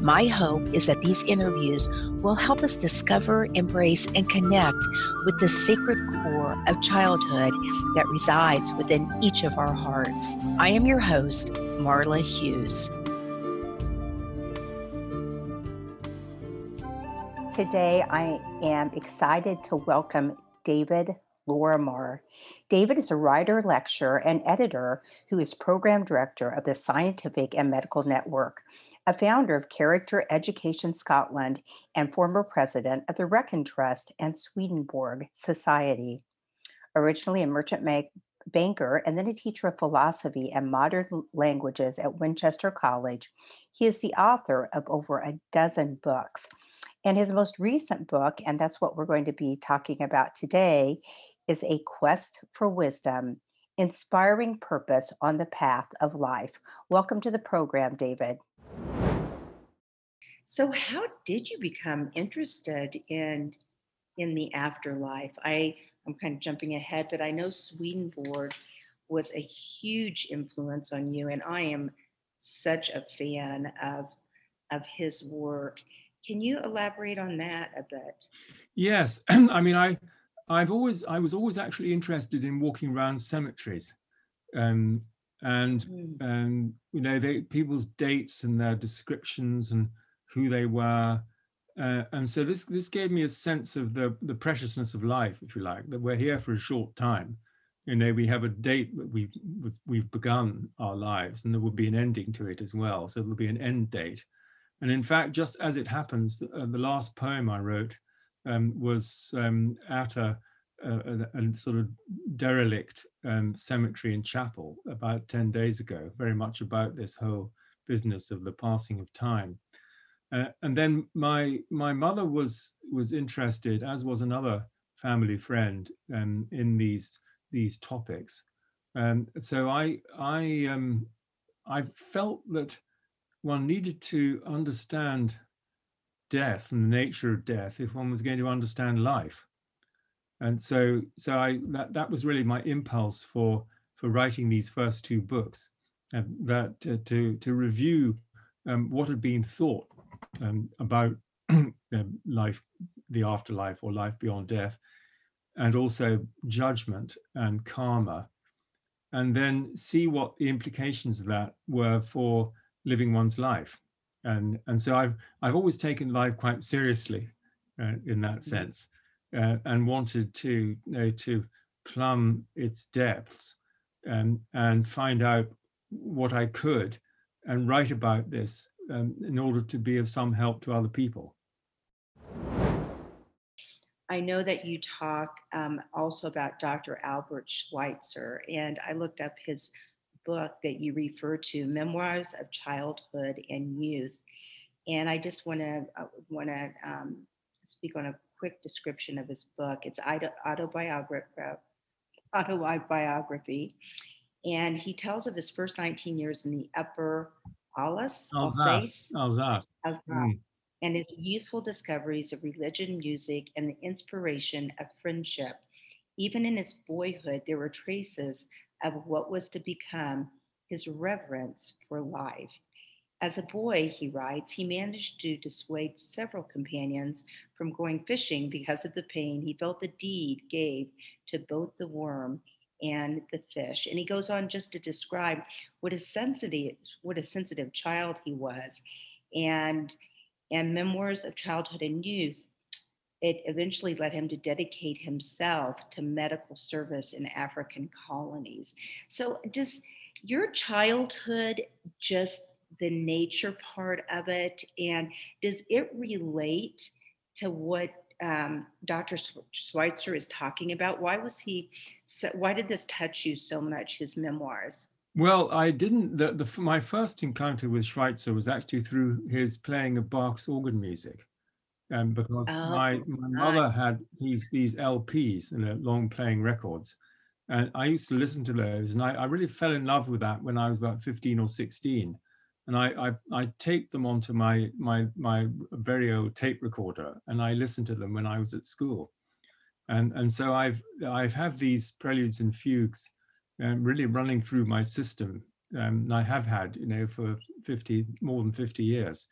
My hope is that these interviews will help us discover, embrace, and connect with the sacred core of childhood that resides within each of our hearts. I am your host, Marla Hughes. Today, I am excited to welcome David Lorimer. David is a writer, lecturer, and editor who is program director of the Scientific and Medical Network a founder of Character Education Scotland and former president of the Wrekin Trust and Swedenborg Society. Originally a merchant banker and then a teacher of philosophy and modern languages at Winchester College, he is the author of over a dozen books. And his most recent book, and that's what we're going to be talking about today, is A Quest for Wisdom Inspiring Purpose on the Path of Life. Welcome to the program, David. So, how did you become interested in in the afterlife? I I'm kind of jumping ahead, but I know Swedenborg was a huge influence on you, and I am such a fan of of his work. Can you elaborate on that a bit? Yes, I mean I I've always I was always actually interested in walking around cemeteries. Um, and mm. um, you know they people's dates and their descriptions and who they were. Uh, and so this this gave me a sense of the the preciousness of life if you like that we're here for a short time. You know we have a date that we we've begun our lives and there will be an ending to it as well. So there'll be an end date. And in fact just as it happens the, uh, the last poem i wrote um, was um, at a a, a, sort of derelict um, cemetery and chapel about 10 days ago, very much about this whole business of the passing of time. Uh, and then my my mother was was interested, as was another family friend, um, in these these topics. Um, so I I um, I felt that one needed to understand death and the nature of death if one was going to understand life and so so i that, that was really my impulse for for writing these first two books uh, that uh, to to review um, what had been thought um, about life the afterlife or life beyond death and also judgment and karma and then see what the implications of that were for living one's life and and so i've i've always taken life quite seriously uh, in that mm-hmm. sense uh, and wanted to you know, to plumb its depths and and find out what I could and write about this um, in order to be of some help to other people. I know that you talk um, also about Dr. Albert Schweitzer, and I looked up his book that you refer to, Memoirs of Childhood and Youth. And I just want to uh, want to um, speak on a quick description of his book. It's autobiography, autobiography, and he tells of his first 19 years in the Upper Alsace, Alsace. Alsace mm. and his youthful discoveries of religion, music, and the inspiration of friendship. Even in his boyhood, there were traces of what was to become his reverence for life. As a boy, he writes, he managed to dissuade several companions from going fishing because of the pain he felt the deed gave to both the worm and the fish. And he goes on just to describe what a sensitive, what a sensitive child he was. And and memoirs of childhood and youth, it eventually led him to dedicate himself to medical service in African colonies. So does your childhood just the nature part of it and does it relate to what um, Dr. Schweitzer is talking about? Why was he? So, why did this touch you so much? His memoirs. Well, I didn't. The, the, my first encounter with Schweitzer was actually through his playing of Bach's organ music, um, because Oh, my, my mother had these these LPs, you know, long playing records. And I used to listen to those, and I, I really fell in love with that when I was about 15 or 16. And I, I, I taped them onto my, my, my very old tape recorder, and I listened to them when I was at school. And, and so I've, I've had these preludes and fugues um, really running through my system. Um, and I have had, you know, for 50, more than 50 years.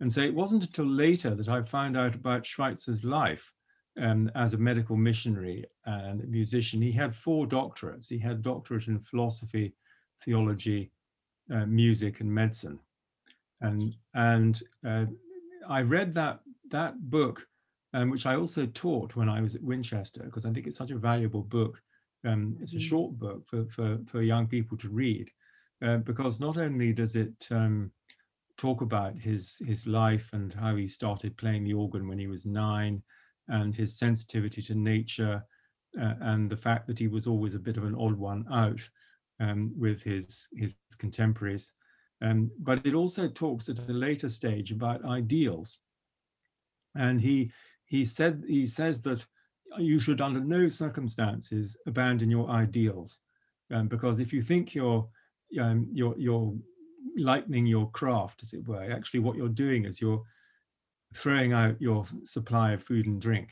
And so it wasn't until later that I found out about Schweitzer's life um, as a medical missionary and musician. He had four doctorates. He had doctorate in philosophy, theology, uh, music, and medicine. And and uh, I read that that book, um, which I also taught when I was at Winchester, because I think it's such a valuable book. Um, it's a Mhm. short book for for for young people to read, uh, because not only does it um, talk about his his life and how he started playing the organ when he was nine and his sensitivity to nature uh, and the fact that he was always a bit of an odd one out um, with his his contemporaries um, but it also talks at a later stage about ideals and he he said he says that you should under no circumstances abandon your ideals um, because if you think you're um, you're you're lightening your craft, as it were. Actually, what you're doing is you're throwing out your supply of food and drink.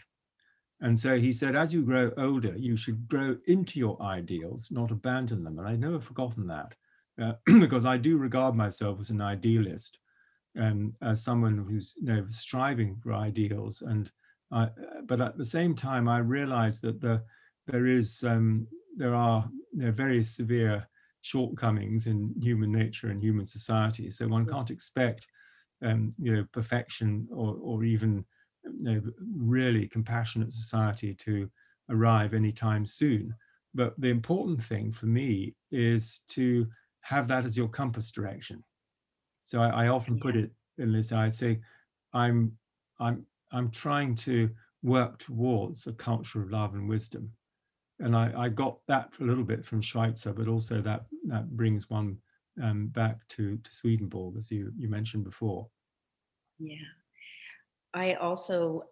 And so he said, as you grow older, you should grow into your ideals, not abandon them. And I've never forgotten that uh, because I do regard myself as an idealist and as someone who's you know striving for ideals. And I, but at the same time, I realize that the there is um, there are there are very severe shortcomings in human nature and human society. So one can't expect, um, you know, perfection or, or even you know, really compassionate society to arrive anytime soon. But the important thing for me is to have that as your compass direction. So I, I often put it in this. I say, I'm, I'm, I'm trying to work towards a culture of love and wisdom and I, I, got that a little bit from Schweitzer, but also that that brings one um, back to to Swedenborg, as you you mentioned before. Yeah, I also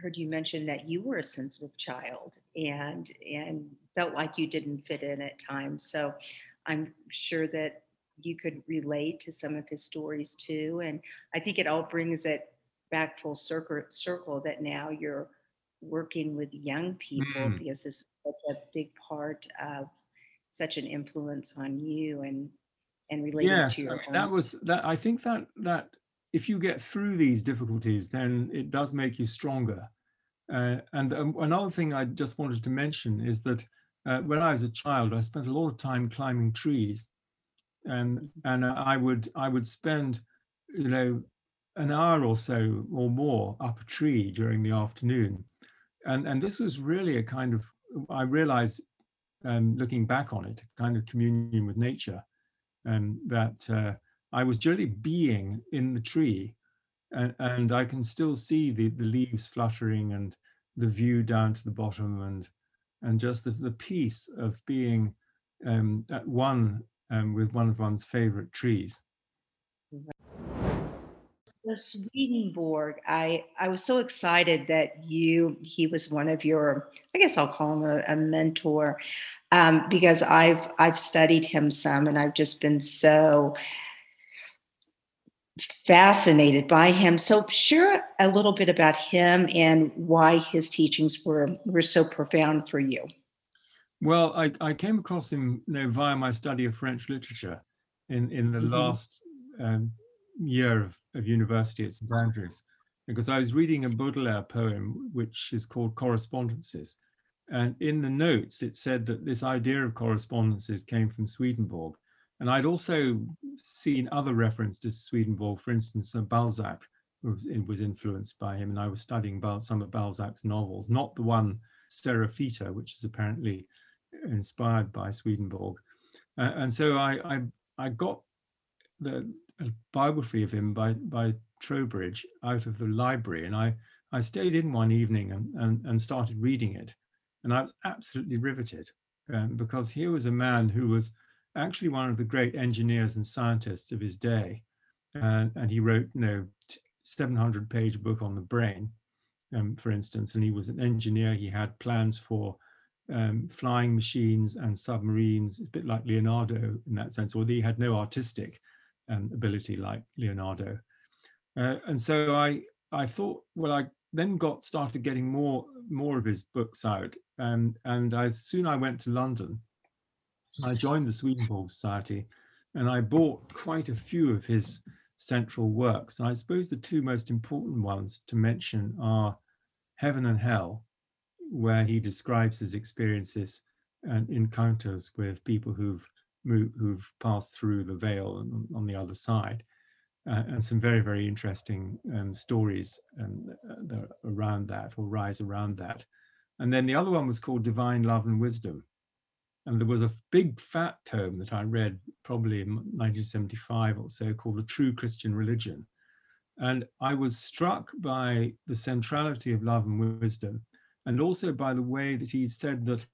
heard you mention that you were a sensitive child and and felt like you didn't fit in at times. So I'm sure that you could relate to some of his stories too. And I think it all brings it back full circle circle that now you're working with young people Mm. because this is such a big part of such an influence on you and and relating Yes, to I mean, that was that. I think that that if you get through these difficulties, then it does make you stronger. Uh, and um, another thing I just wanted to mention is that uh, when I was a child, I spent a lot of time climbing trees, and and I would I would spend, you know, an hour or so or more up a tree during the afternoon, and and this was really a kind of I realized, um, looking back on it, a kind of communion with nature, and that uh, I was really being in the tree, and, and I can still see the the leaves fluttering and the view down to the bottom and and just the, the peace of being um, at one um, with one of one's favorite trees. The Swedenborg, I I was so excited that you he was one of your I guess I'll call him a, a mentor um, because I've I've studied him some and I've just been so fascinated by him. So share a little bit about him and why his teachings were were so profound for you. Well, I, I came across him you know, via my study of French literature in, in the Mhm. last um, year of, of university at St Andrews, because I was reading a Baudelaire poem, which is called Correspondences. And in the notes, it said that this idea of correspondences came from Swedenborg. And I'd also seen other references to Swedenborg, for instance, Balzac was, was influenced by him. And I was studying Bal- some of Balzac's novels, not the one Seraphita, which is apparently inspired by Swedenborg. Uh, and so I, I, I got the biography of him by, by Trobridge out of the library. And I, I stayed in one evening and, and, and started reading it. And I was absolutely riveted um, because here was a man who was actually one of the great engineers and scientists of his day. Uh, and he wrote, you know, 700 page book on the brain. um, for instance, and he was an engineer. He had plans for um, flying machines and submarines, a bit like Leonardo in that sense, although he had no artistic um, ability like Leonardo. Uh, and so I, I thought, well, I then got started getting more, more of his books out. Um, and I soon I went to London. I joined the Swedenborg Society, and I bought quite a few of his central works. And I suppose the two most important ones to mention are Heaven and Hell, where he describes his experiences and encounters with people who've moved, who've passed through the veil on, on the other side, uh, and some very very interesting um, stories um, around that or rise around that. And then the other one was called Divine Love and Wisdom, and there was a big fat tome that I read probably in 1975 or so called The True Christian Religion. And I was struck by the centrality of love and wisdom and also by the way that he said that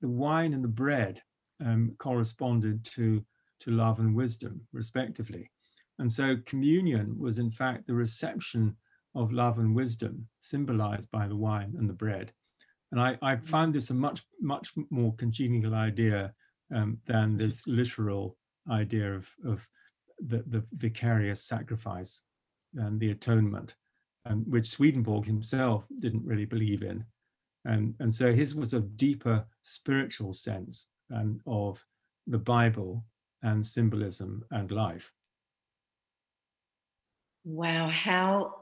the wine and the bread um, corresponded to, to love and wisdom, respectively. And so communion was, in fact, the reception of love and wisdom, symbolized by the wine and the bread. And I, I found this a much, much more congenial idea um, than this literal idea of, of the, the vicarious sacrifice and the atonement, um, which Swedenborg himself didn't really believe in. And, and so his was a deeper spiritual sense um, of the Bible and symbolism and life. Wow, how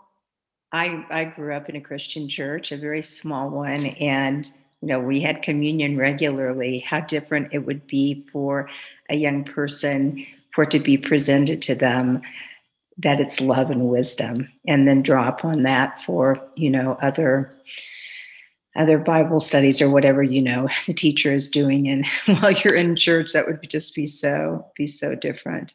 I I grew up in a Christian church, a very small one, and you know we had communion regularly. How different it would be for a young person for it to be presented to them that it's love and wisdom, and then draw upon that for you know other other Bible studies or whatever you know the teacher is doing. And while you're in church, that would just be so be so different.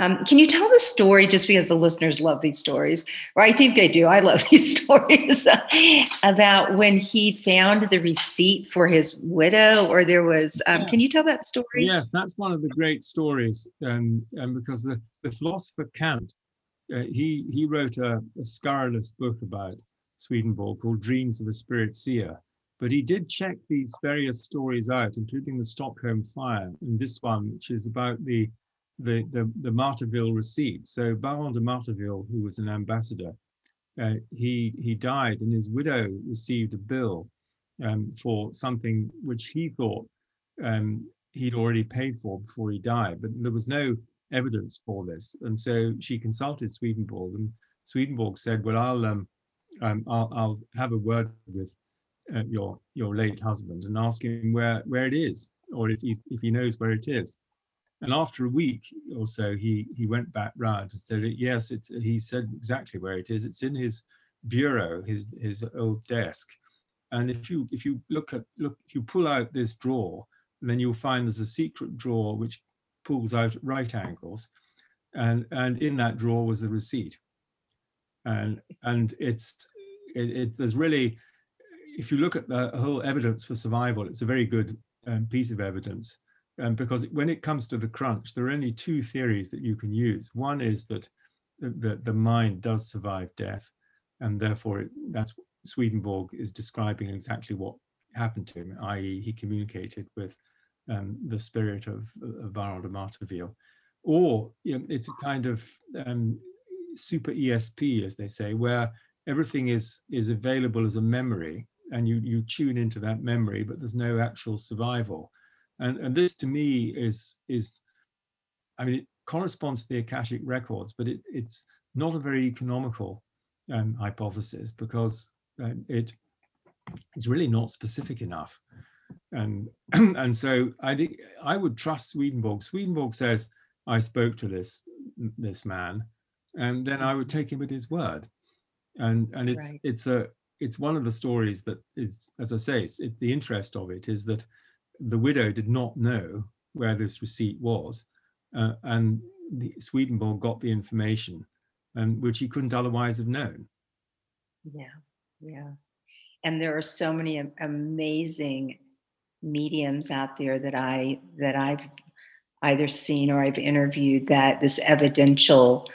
Um, can you tell the story just because the listeners love these stories, or I think they do? I love these stories about when he found the receipt for his widow, or there was. Um, yeah. Can you tell that story? Yes, that's one of the great stories, um, and because the, the philosopher Kant, uh, he he wrote a, a scurrilous book about Swedenborg called Dreams of a Spirit Seer. But he did check these various stories out, including the Stockholm fire and this one, which is about the the, the, the Marteville receipt. So Baron de Marteville, who was an ambassador, uh, he he died, and his widow received a bill um, for something which he thought um, he'd already paid for before he died, but there was no evidence for this, and so she consulted Swedenborg, and Swedenborg said, "Well, I'll um, um, I'll, I'll, have a word with uh, your your late husband and ask him where where it is, or if he if he knows where it is." And after a week or so, he he went back round and said, "Yes, it's." He said exactly where it is. It's in his bureau, his his old desk. And if you if you look at look if you pull out this drawer, then you'll find there's a secret drawer which pulls out at right angles, and and in that drawer was a receipt and and it's it, it, there's really if you look at the whole evidence for survival it's a very good um, piece of evidence um, because when it comes to the crunch there are only two theories that you can use. One is that the, the mind does survive death and therefore it, that's swedenborg is describing exactly what happened to him i.e he communicated with um, the spirit of, of de Marteville or you know, it's a kind of um, super ESP, as they say, where everything is is available as a memory, and you you tune into that memory, but there's no actual survival. And and this to me is is, I mean, it corresponds to the akashic records, but it, it's not a very economical um, hypothesis because um, it it's really not specific enough. And and so I I would trust Swedenborg. Swedenborg says I spoke to this this man and then I would take him at his word. And and it's right. it's a it's one of the stories that is, as I say, it, the interest of it is that the widow did not know where this receipt was, uh, and the, Swedenborg got the information, um, which he couldn't otherwise have known. Yeah, yeah, and there are so many amazing mediums out there that I that I've either seen or I've interviewed that this evidential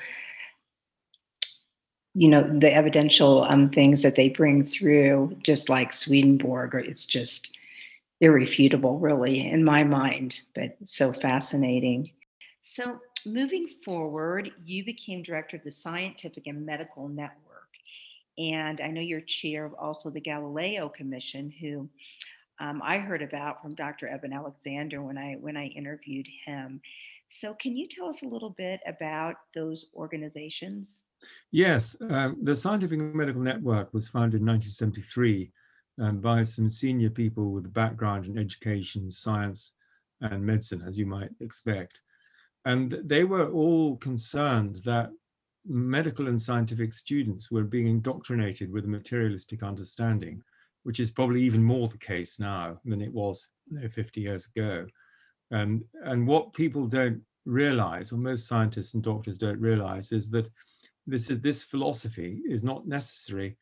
you know the evidential um, things that they bring through, just like Swedenborg, or it's just irrefutable, really, in my mind. But so fascinating. So moving forward, you became director of the Scientific and Medical Network. And I know you're chair of also the Galileo Commission, who um, I heard about from Dr. Eben Alexander when I when I interviewed him. So, can you tell us a little bit about those organizations? Yes, um, the Scientific and Medical Network was founded in 1973 um, by some senior people with background in education, science, and medicine, as you might expect. And they were all concerned that medical and scientific students were being indoctrinated with a materialistic understanding, which is probably even more the case now than it was you know, 50 years ago. And, and what people don't realize, or most scientists and doctors don't realize, is that this is this philosophy is not necessary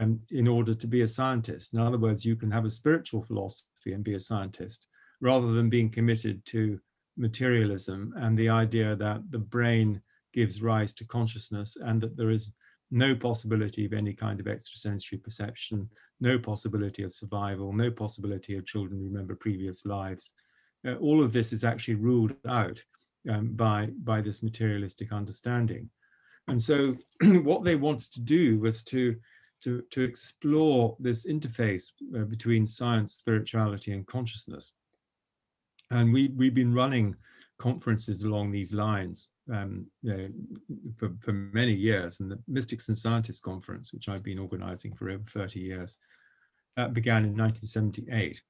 um, in order to be a scientist. In other words, you can have a spiritual philosophy and be a scientist, rather than being committed to materialism and the idea that the brain gives rise to consciousness and that there is no possibility of any kind of extrasensory perception, no possibility of survival, no possibility of children remember previous lives. Uh, all of this is actually ruled out um, by, by this materialistic understanding. And so what they wanted to do was to, to, to explore this interface uh, between science, spirituality, and consciousness. And we, we've been running conferences along these lines um, know, for, for many years. And the Mystics and Scientists Conference, which I've been organizing for over 30 years, that began in 1978.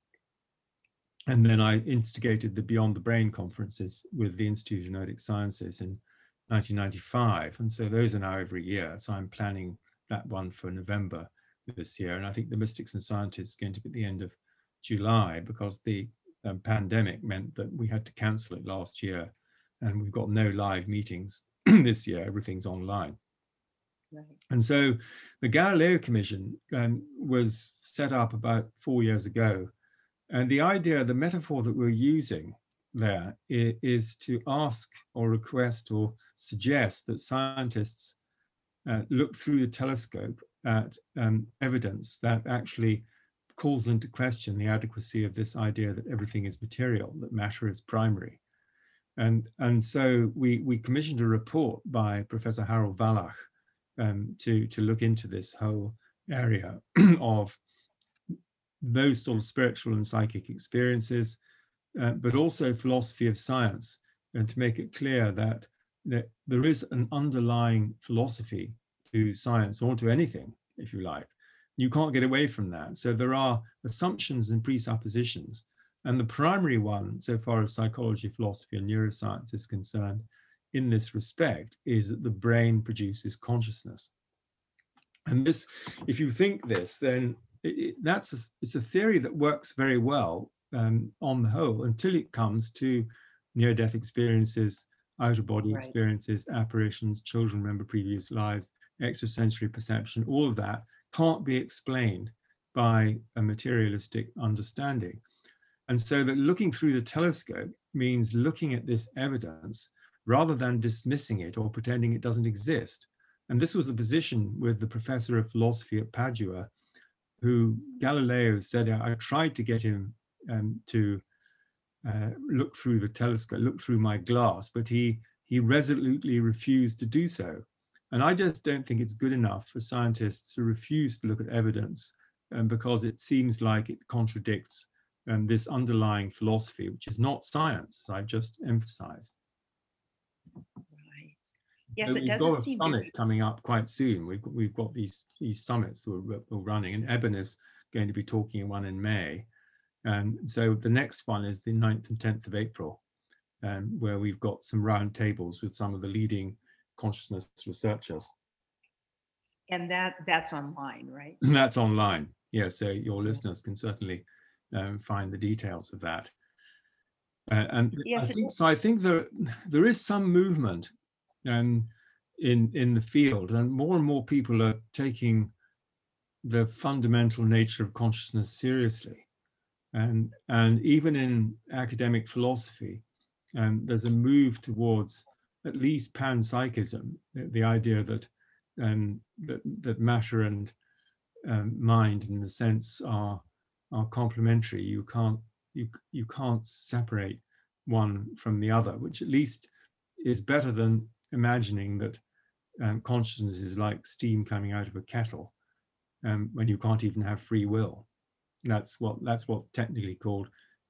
And then I instigated the Beyond the Brain conferences with the Institute of Noetic Sciences in 1995. And so those are now every year. So I'm planning that one for November this year. And I think the Mystics and Scientists is going to be at the end of July because the um, pandemic meant that we had to cancel it last year and we've got no live meetings this year. Everything's online. Right. And so the Galileo Commission um, was set up about four years ago. And the idea, the metaphor that we're using there is to ask or request or suggest that scientists uh, look through the telescope at um, evidence that actually calls into question the adequacy of this idea that everything is material, that matter is primary. And, and so we, we commissioned a report by Professor Harald Walach um, to, to look into this whole area of those sort of spiritual and psychic experiences, uh, but also philosophy of science, and to make it clear that, there is an underlying philosophy to science or to anything, if you like, you can't get away from that. So there are assumptions and presuppositions. And the primary one, so far as psychology, philosophy, and neuroscience is concerned, in this respect, is that the brain produces consciousness. And this, if you think this, then it, it, that's a, it's a theory that works very well um, on the whole until it comes to near-death experiences, out-of-body right. experiences, apparitions, children remember previous lives, extrasensory perception, all of that can't be explained by a materialistic understanding. And so that looking through the telescope means looking at this evidence rather than dismissing it or pretending it doesn't exist. And this was the position with the professor of philosophy at Padua, who Galileo said, I tried to get him um, to uh, look through the telescope, look through my glass, but he, he resolutely refused to do so. And I just don't think it's good enough for scientists to refuse to look at evidence um, because it seems like it contradicts um, this underlying philosophy, which is not science, as I've just emphasized. Right. Yes, so it we've doesn't got a summit coming up quite soon. We've got, we've got these these summits we're, we're running, and Eben is going to be talking in one in May. And so the next one is the 9th and 10th of April, um, where we've got some round tables with some of the leading consciousness researchers. And that that's online, right? that's online. Yeah, so your listeners can certainly um, find the details of that. Uh, and yes, I think, so I think there there is some movement um, in in the field, and more and more people are taking the fundamental nature of consciousness seriously. And and even in academic philosophy, um, there's a move towards at least panpsychism, the, the idea that um, that, that matter and um, mind in a sense are are complementary. You can't you you can't separate one from the other, which at least is better than imagining that um, consciousness is like steam coming out of a kettle um, when you can't even have free will. That's what that's what's technically called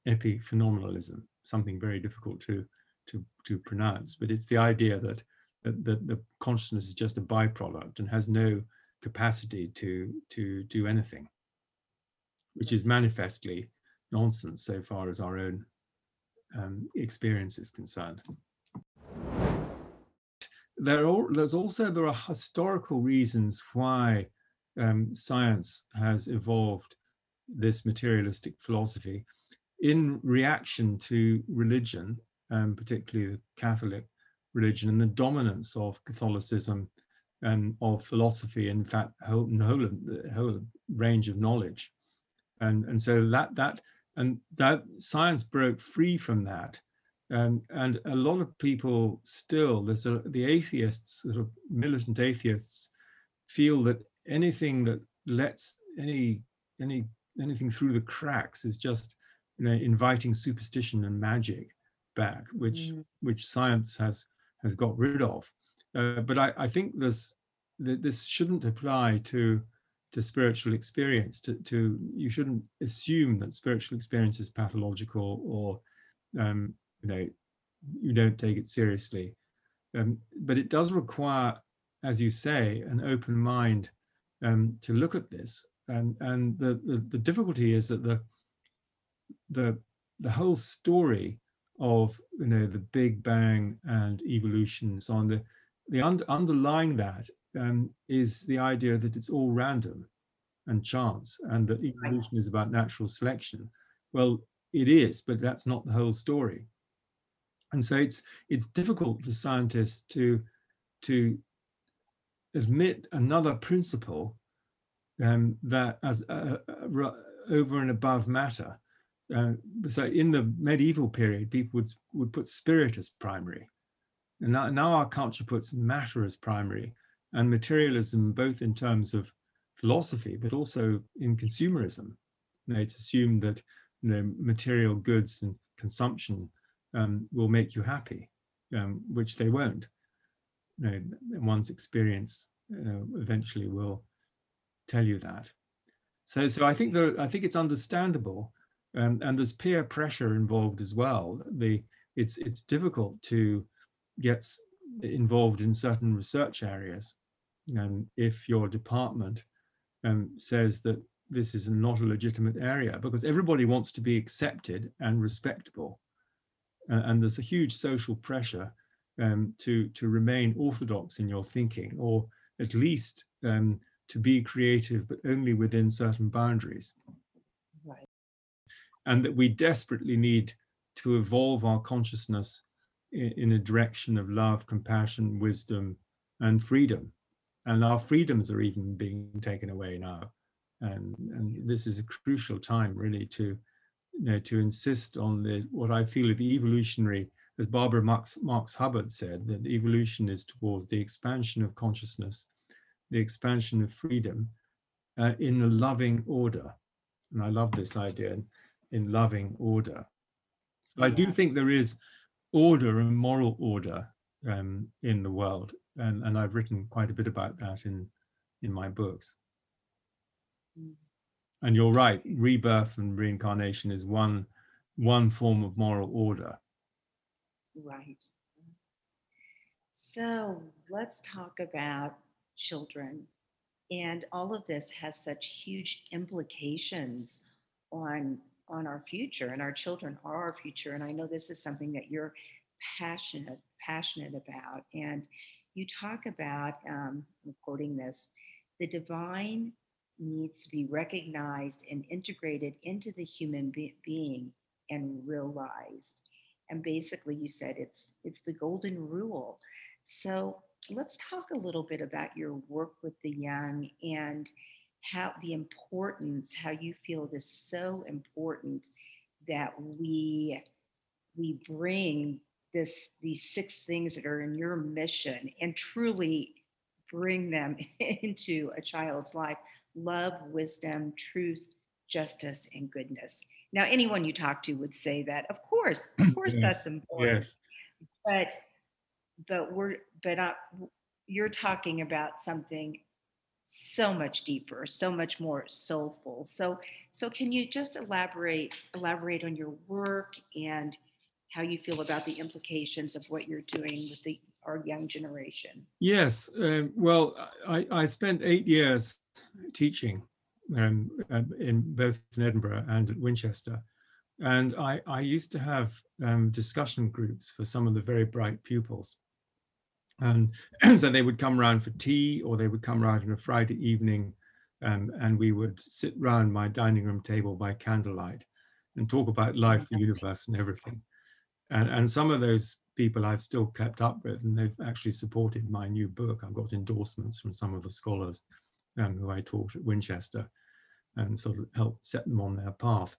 epiphenomenalism, something very difficult to to to pronounce. But it's the idea that that, that the consciousness is just a byproduct and has no capacity to to do anything, which is manifestly nonsense so far as our own um, experience is concerned. There are, there's also there are historical reasons why um, science has evolved this materialistic philosophy in reaction to religion, um, particularly the Catholic religion, and the dominance of Catholicism and of philosophy, in fact, whole, the whole, the whole range of knowledge. And, and so that that and that science broke free from that. Um, and a lot of people still, there's a, the atheists, sort of militant atheists, feel that anything that lets any any anything through the cracks is just you know inviting superstition and magic back, which mm. which science has has got rid of. Uh, but I, I think this this shouldn't apply to to spiritual experience. To, to you shouldn't assume that spiritual experience is pathological or um, you know you don't take it seriously. Um, but it does require, as you say, an open mind um, to look at this. And and the, the the difficulty is that the the the whole story of you know the Big Bang and evolution so on the the under, underlying that um, is the idea that it's all random and chance and that evolution is about natural selection. Well, it is, but that's not the whole story. And so it's it's difficult for scientists to to admit another principle um, that as uh, uh, over and above matter. Uh, so in the medieval period, people would would put spirit as primary, and now, now our culture puts matter as primary, and materialism both in terms of philosophy, but also in consumerism. You know, it's assumed that you know, material goods and consumption um, will make you happy, um, which they won't. You know, one's experience uh, eventually will tell you that. So, so I think there, I think it's understandable, um, and there's peer pressure involved as well. The it's it's difficult to get involved in certain research areas um, if your department um, says that this is not a legitimate area because everybody wants to be accepted and respectable. Uh, and there's a huge social pressure um, to, to remain orthodox in your thinking or at least um, to be creative, but only within certain boundaries. Right. And that we desperately need to evolve our consciousness in, in a direction of love, compassion, wisdom, and freedom and our freedoms are even being taken away now. And, and this is a crucial time really to, you know, to insist on the, what I feel the evolutionary, as Barbara Marx, Marx Hubbard said, that evolution is towards the expansion of consciousness, the expansion of freedom uh, in a loving order. And I love this idea in, in loving order. So I do think there is order and moral order um, in the world and, and I've written quite a bit about that in in my books. Mm. And you're right, rebirth and reincarnation is one one form of moral order. Right. So let's talk about children. And all of this has such huge implications on on our future and our children are our future and i know this is something that you're passionate passionate about and you talk about, um, I'm quoting this, the divine needs to be recognized and integrated into the human be- being and realized. And basically, you said it's it's the golden rule. So let's talk a little bit about your work with the young and how the importance, how you feel it is so important that we we bring this these six things that are in your mission and truly bring them into a child's life love, wisdom, truth, justice, and goodness. Now, anyone you talk to would say that, of course, of course, yes. that's important. Yes. But, but we're, but uh, you're talking about something so much deeper, so much more soulful. So, so can you just elaborate, elaborate on your work and how you feel about the implications of what you're doing with the our young generation? Yes. Um, well, I, I spent eight years teaching um, um, in both in Edinburgh and at Winchester. And I, I used to have um, discussion groups for some of the very bright pupils. And so they would come around for tea or they would come around on a Friday evening um, and we would sit round my dining room table by candlelight and talk about life, the universe and everything. And, and some of those people I've still kept up with and they've actually supported my new book. I've got endorsements from some of the scholars um, who I taught at Winchester and sort of helped set them on their path.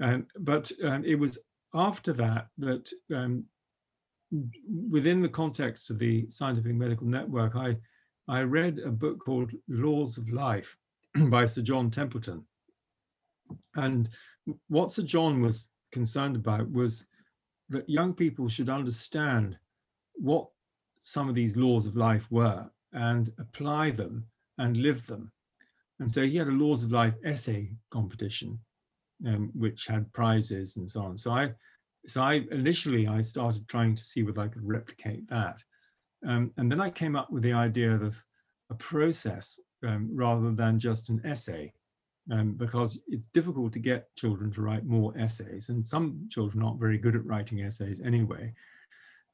Um, but um, it was after that that um, within the context of the scientific medical network, I, I read a book called Laws of Life by Sir John Templeton. And what Sir John was concerned about was that young people should understand what some of these laws of life were and apply them and live them. And so he had a laws of life essay competition, um, which had prizes and so on. So I, so I initially I started trying to see whether I could replicate that, um, and then I came up with the idea of a process um, rather than just an essay, um, because it's difficult to get children to write more essays, and some children aren't very good at writing essays anyway.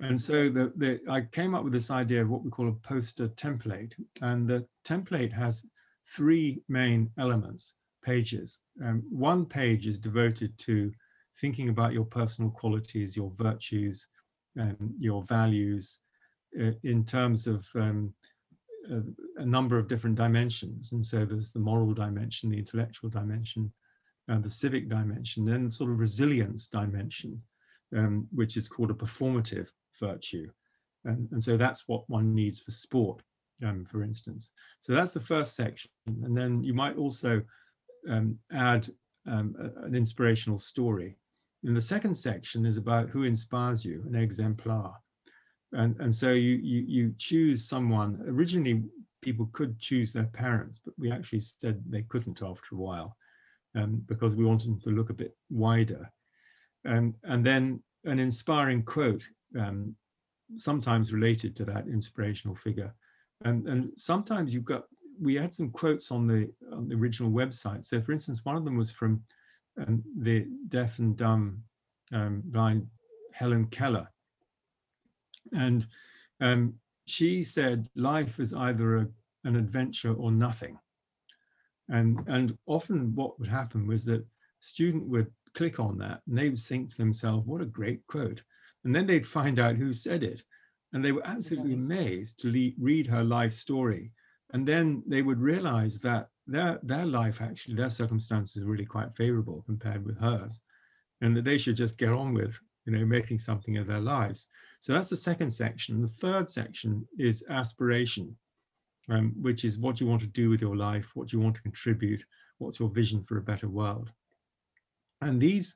And so the, the, I came up with this idea of what we call a poster template. And the template has three main elements, pages. Um, one page is devoted to thinking about your personal qualities, your virtues, your values uh, in terms of um, a, a, number of different dimensions. And so there's the moral dimension, the intellectual dimension, the civic dimension, then the sort of resilience dimension, um, which is called a performative virtue. And, and so that's what one needs for sport, um, for instance. So that's the first section. And then you might also um, add um, an inspirational story. And the second section is about who inspires you, an exemplar. And, and so you, you, you choose someone, originally people could choose their parents, but we actually said they couldn't after a while um, because we wanted them to look a bit wider. And, and then an inspiring quote um, sometimes related to that inspirational figure. And, and sometimes you've got, we had some quotes on the, on the original website. So for instance, one of them was from um, the deaf and dumb um, blind Helen Keller. And um, she said, life is either a, an adventure or nothing. And, and often what would happen was that student would click on that and they would think to themselves, what a great quote. And then they'd find out who said it. And they were absolutely amazed to read her life story. And then they would realize that their, their life, actually, their circumstances are really quite favorable compared with hers. And that they should just get on with, you know, making something of their lives. So that's the second section. The third section is aspiration, um, which is what you want to do with your life, what you want to contribute, what's your vision for a better world. And these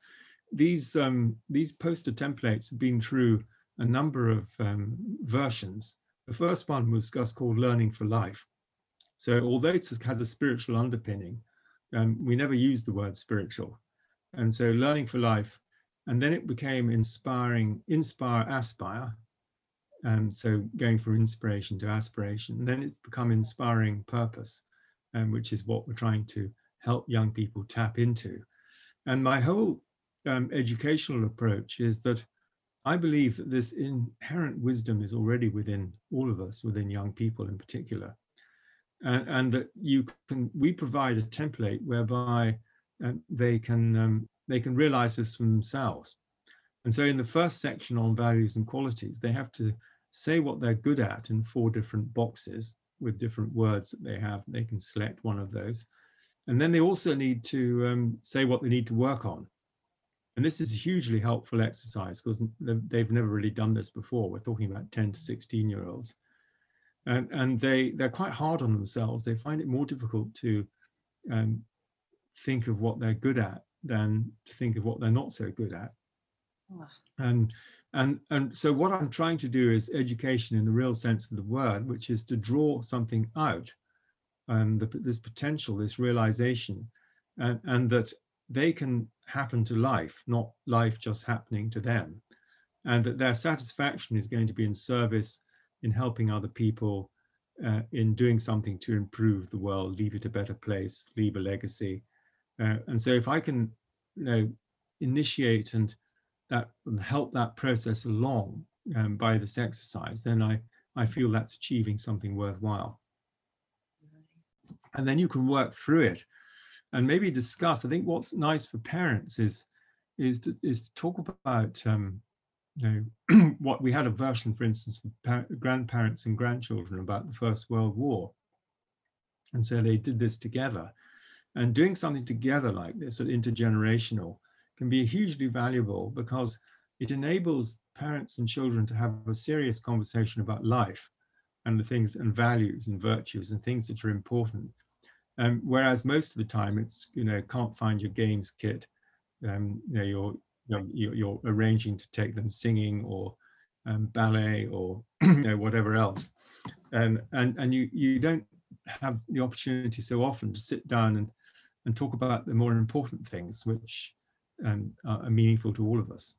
these um, these poster templates have been through a number of um, versions. The first one was just called Learning for Life. So although it has a spiritual underpinning, um, we never used the word spiritual. And so Learning for Life, and then it became Inspiring, Inspire, Aspire. And so going from inspiration to aspiration, and then it become Inspiring Purpose, um, which is what we're trying to help young people tap into. And my whole um, educational approach is that I believe that this inherent wisdom is already within all of us, within young people in particular, and, and that you can. We provide a template whereby uh, they can um, they can realize this for themselves. And so, in the first section on values and qualities, they have to say what they're good at in four different boxes with different words that they have. They can select one of those, and then they also need to um, say what they need to work on. And this is a hugely helpful exercise because they've never really done this before. We're talking about 10 to 16 year olds. And and they they're quite hard on themselves. They find it more difficult to um, think of what they're good at than to think of what they're not so good at. Oh. And and and so what I'm trying to do is education in the real sense of the word, which is to draw something out, um, the, this potential, this realization, and, and that they can happen to life, not life just happening to them, and that their satisfaction is going to be in service in helping other people, uh, in doing something to improve the world, leave it a better place, leave a legacy. Uh, and so if I can, you know, initiate and that and help that process along um, by this exercise, then I, I feel that's achieving something worthwhile. And then you can work through it and maybe discuss. I think what's nice for parents is is to, is to talk about um, you know what we had a version, for instance, for grandparents and grandchildren about the First World War, and so they did this together, and doing something together like this, of intergenerational, can be hugely valuable because it enables parents and children to have a serious conversation about life and the things and values and virtues and things that are important. Um, whereas most of the time it's, you know, can't find your games kit, um, you know, you're, you're, you're arranging to take them singing or um, ballet or, you know, whatever else. And, and, and you, you don't have the opportunity so often to sit down and, and talk about the more important things, which and are meaningful to all of us.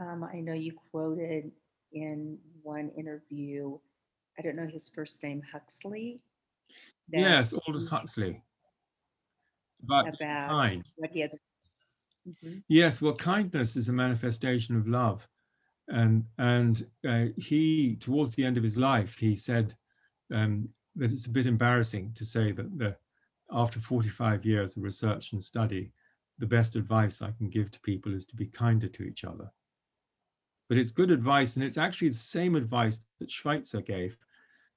Um, I know you quoted in one interview, I don't know his first name, Huxley. Yes, Aldous Huxley. About, about kind. What he had. Mm-hmm. Yes, well, kindness is a manifestation of love, and and uh, he, towards the end of his life, he said um, that it's a bit embarrassing to say that the after 45 years of research and study, the best advice I can give to people is to be kinder to each other. But it's good advice, and it's actually the same advice that Schweitzer gave.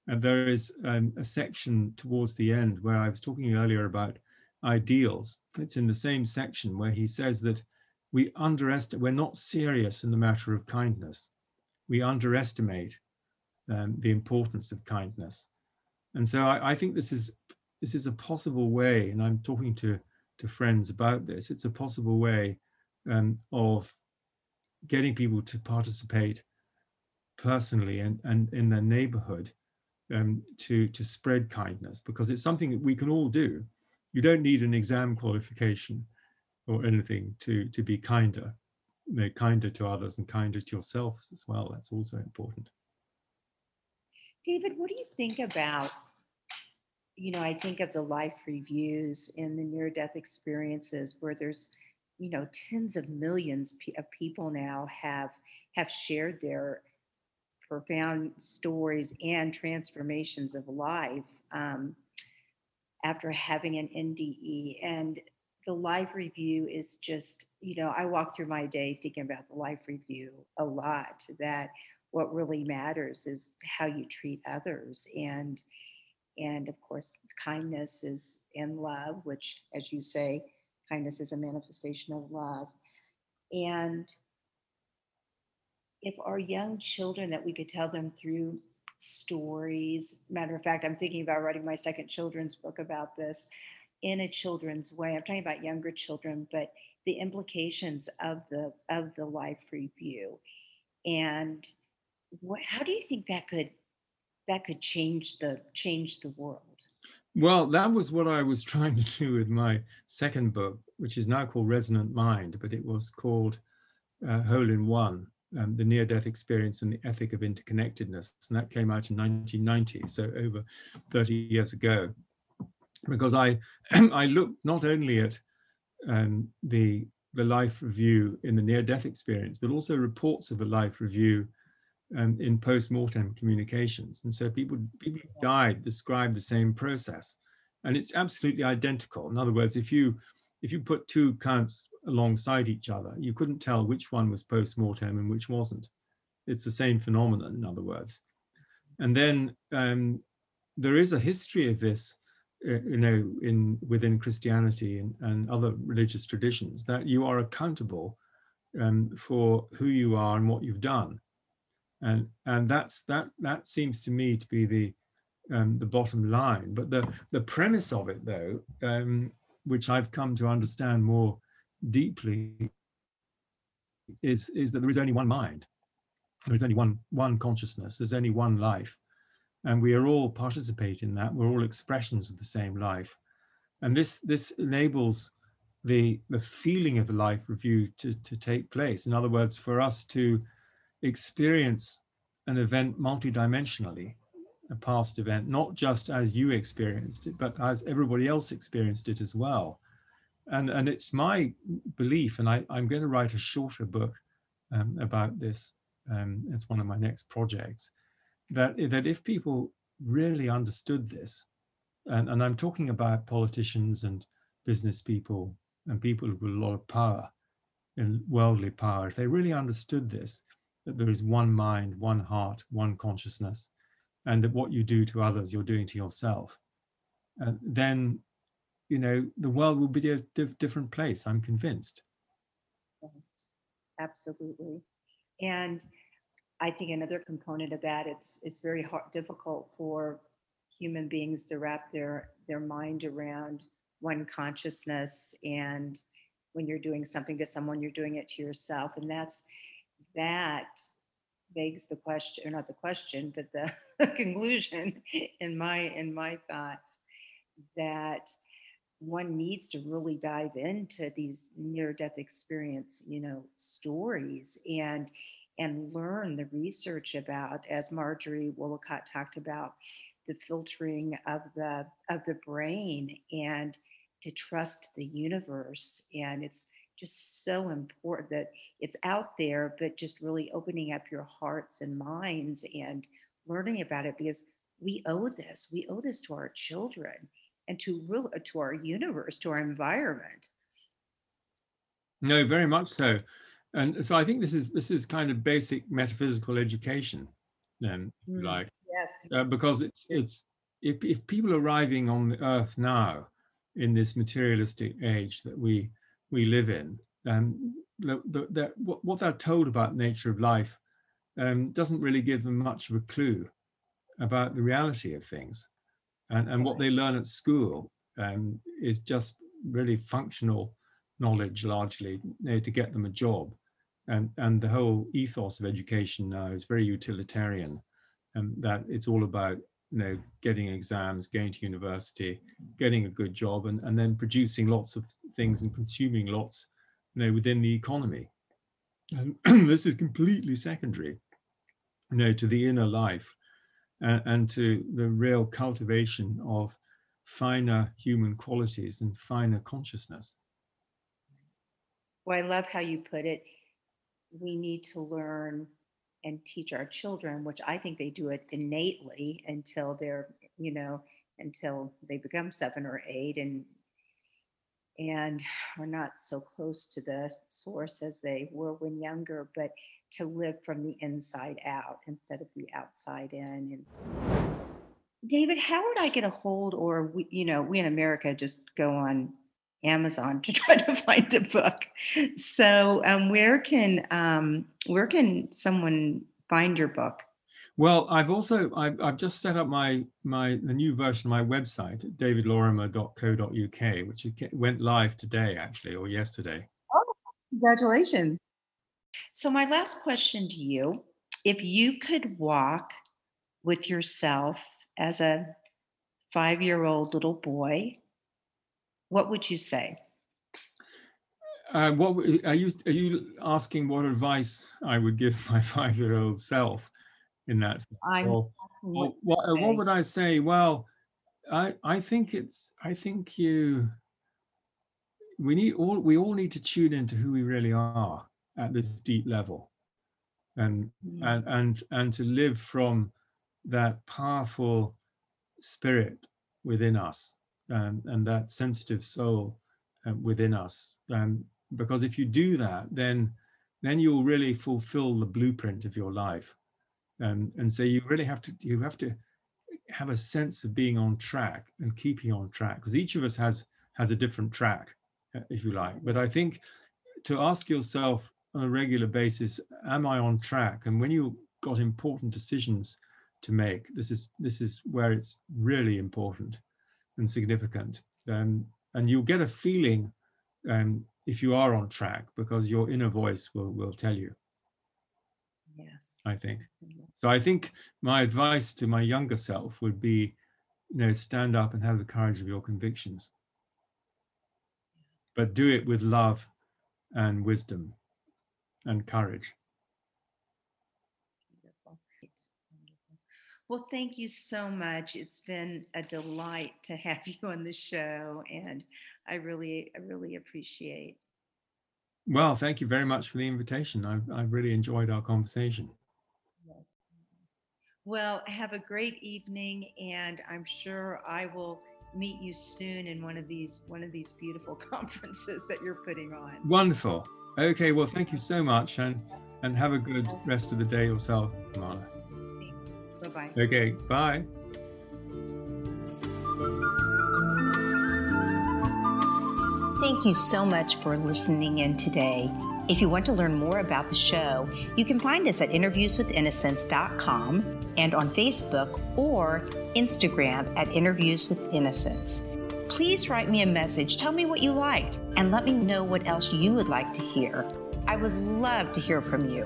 And there is um, a section towards the end where I was talking earlier about ideals. It's in the same section where he says that we underestimate, we're not serious in the matter of kindness. We underestimate um, the importance of kindness. And so I, I, think this is this is a possible way, and I'm talking to, to friends about this, it's a possible way um, of getting people to participate personally and, and in their neighborhood um, to, to spread kindness because it's something that we can all do. You don't need an exam qualification or anything to, to be kinder, you know, kinder to others and kinder to yourselves as well. That's also important. David, what do you think about you know, I think of the life reviews and the near death experiences where there's, you know, tens of millions of people now have have shared their profound stories and transformations of life um, after having an NDE. And the life review is just, you know, I walk through my day thinking about the life review a lot. That what really matters is how you treat others and and of course, kindness is in love, which, as you say, kindness is a manifestation of love. And if our young children that we could tell them through stories, matter of fact, I'm thinking about writing my second children's book about this in a children's way. I'm talking about younger children, but the implications of the of the life review. And what, how do you think that could that could change the change the world? Well that was what i was trying to do with my second book which is now called resonant mind but it was called uh, whole in one um, the near death experience and the ethic of interconnectedness and that came out in 1990 so over 30 years ago because i i looked not only at um, the the life review in the near death experience but also reports of the life review um, in post-mortem communications. And so people, people died describe the same process. And it's absolutely identical. In other words, if you if you put two accounts alongside each other, you couldn't tell which one was post-mortem and which wasn't. It's the same phenomenon, in other words. And then um, there is a history of this, uh, you know, in within Christianity and, and other religious traditions, that you are accountable um, for who you are and what you've done. and and that's that that seems to me to be the um, the bottom line. But the the premise of it, though, um, which I've come to understand more deeply, is is that there is only one mind, there is only one one consciousness, there's only one life, and we are all participating in that. We're all expressions of the same life, and this this enables the the feeling of the life review to to take place. In other words, for us to experience an event multidimensionally, a past event, not just as you experienced it, but as everybody else experienced it as well. And, and it's my belief, and I, I'm going to write a shorter book um, about this. Um, it's one of my next projects. That, that if people really understood this, and, and I'm talking about politicians and business people and people with a lot of power and worldly power, if they really understood this, that there is one mind, one heart, one consciousness, and that what you do to others, you're doing to yourself, uh, then, you know, the world will be a different place. I'm convinced. Absolutely. And I think another component of that, it's it's very hard, difficult for human beings to wrap their their mind around one consciousness and when you're doing something to someone you're doing it to yourself and that's that begs the question, or not the question, but the conclusion in my in my thoughts that one needs to really dive into these near death experience you know stories and and learn the research about as marjorie Woollacott talked about the filtering of the of the brain and to trust the universe and it's just so important that it's out there, but just really opening up your hearts and minds and learning about it because we owe this. We owe this to our children and to real to our universe, to our environment. No, very much so. And so I think this is this is kind of basic metaphysical education, then, mm, like yes, uh, because it's it's if if people arriving on the earth now in this materialistic age that we we live in, um, the, the, the, what, what, they're told about nature of life um, doesn't really give them much of a clue about the reality of things. And, and what they learn at school um, is just really functional knowledge largely you know, to get them a job. And, and the whole ethos of education now is very utilitarian and that it's all about you know getting exams going to university getting a good job and, and then producing lots of things and consuming lots you know within the economy and this is completely secondary you know to the inner life and, and to the real cultivation of finer human qualities and finer consciousness. Well i love how you put it. We need to learn and teach our children, which I think they do it innately until they're, you know, until they become seven or eight and and are not so close to the source as they were when younger, but to live from the inside out instead of the outside in. And David, how would I get a hold, or we, you know, we in America just go on Amazon to try to find a book. So, um, where can um, where can someone find your book? Well, I've also I've, I've just set up my my the new version of my website at davidlorimer.co.uk, which went live today actually or yesterday. Oh, congratulations! So, my last question to you: If you could walk with yourself as a five-year-old little boy what would you say? Uh, what are you are you asking? What advice I would give my five-year-old self in that? I'm. Or, what, what, uh, what would I say? Well, I I think it's I think you. We need all we all need to tune into who we really are at this deep level, and mm. and and and to live from that powerful spirit within us um, and that sensitive soul um, within us. Um, because if you do that, then then you'll really fulfill the blueprint of your life. Um, and so you really have to you have to have a sense of being on track and keeping on track because each of us has has a different track, uh, if you like. But I think to ask yourself on a regular basis, am I on track? And when you got important decisions to make. This is this is where it's really important and significant. Um, and you'll get a feeling um, if you are on track because your inner voice will will tell you. Yes. I think. So I think my advice to my younger self would be, you know, stand up and have the courage of your convictions. But do it with love and wisdom and courage. Well, thank you so much. It's been a delight to have you on the show, and I really, I really appreciate. Well, thank you very much for the invitation. I've, I've really enjoyed our conversation. Yes. Well, have a great evening, and I'm sure I will meet you soon in one of these one of these beautiful conferences that you're putting on. Wonderful. Okay, well, thank you so much, and and have a good rest of the day yourself, Marla. Bye bye. Okay, bye. Thank you so much for listening in today. If you want to learn more about the show, you can find us at interviewswithinnocence.com and on Facebook or Instagram at Interviews with Innocence. Please write me a message, tell me what you liked, and let me know what else you would like to hear. I would love to hear from you.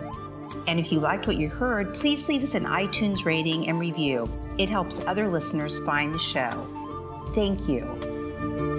And if you liked what you heard, please leave us an iTunes rating and review. It helps other listeners find the show. Thank you.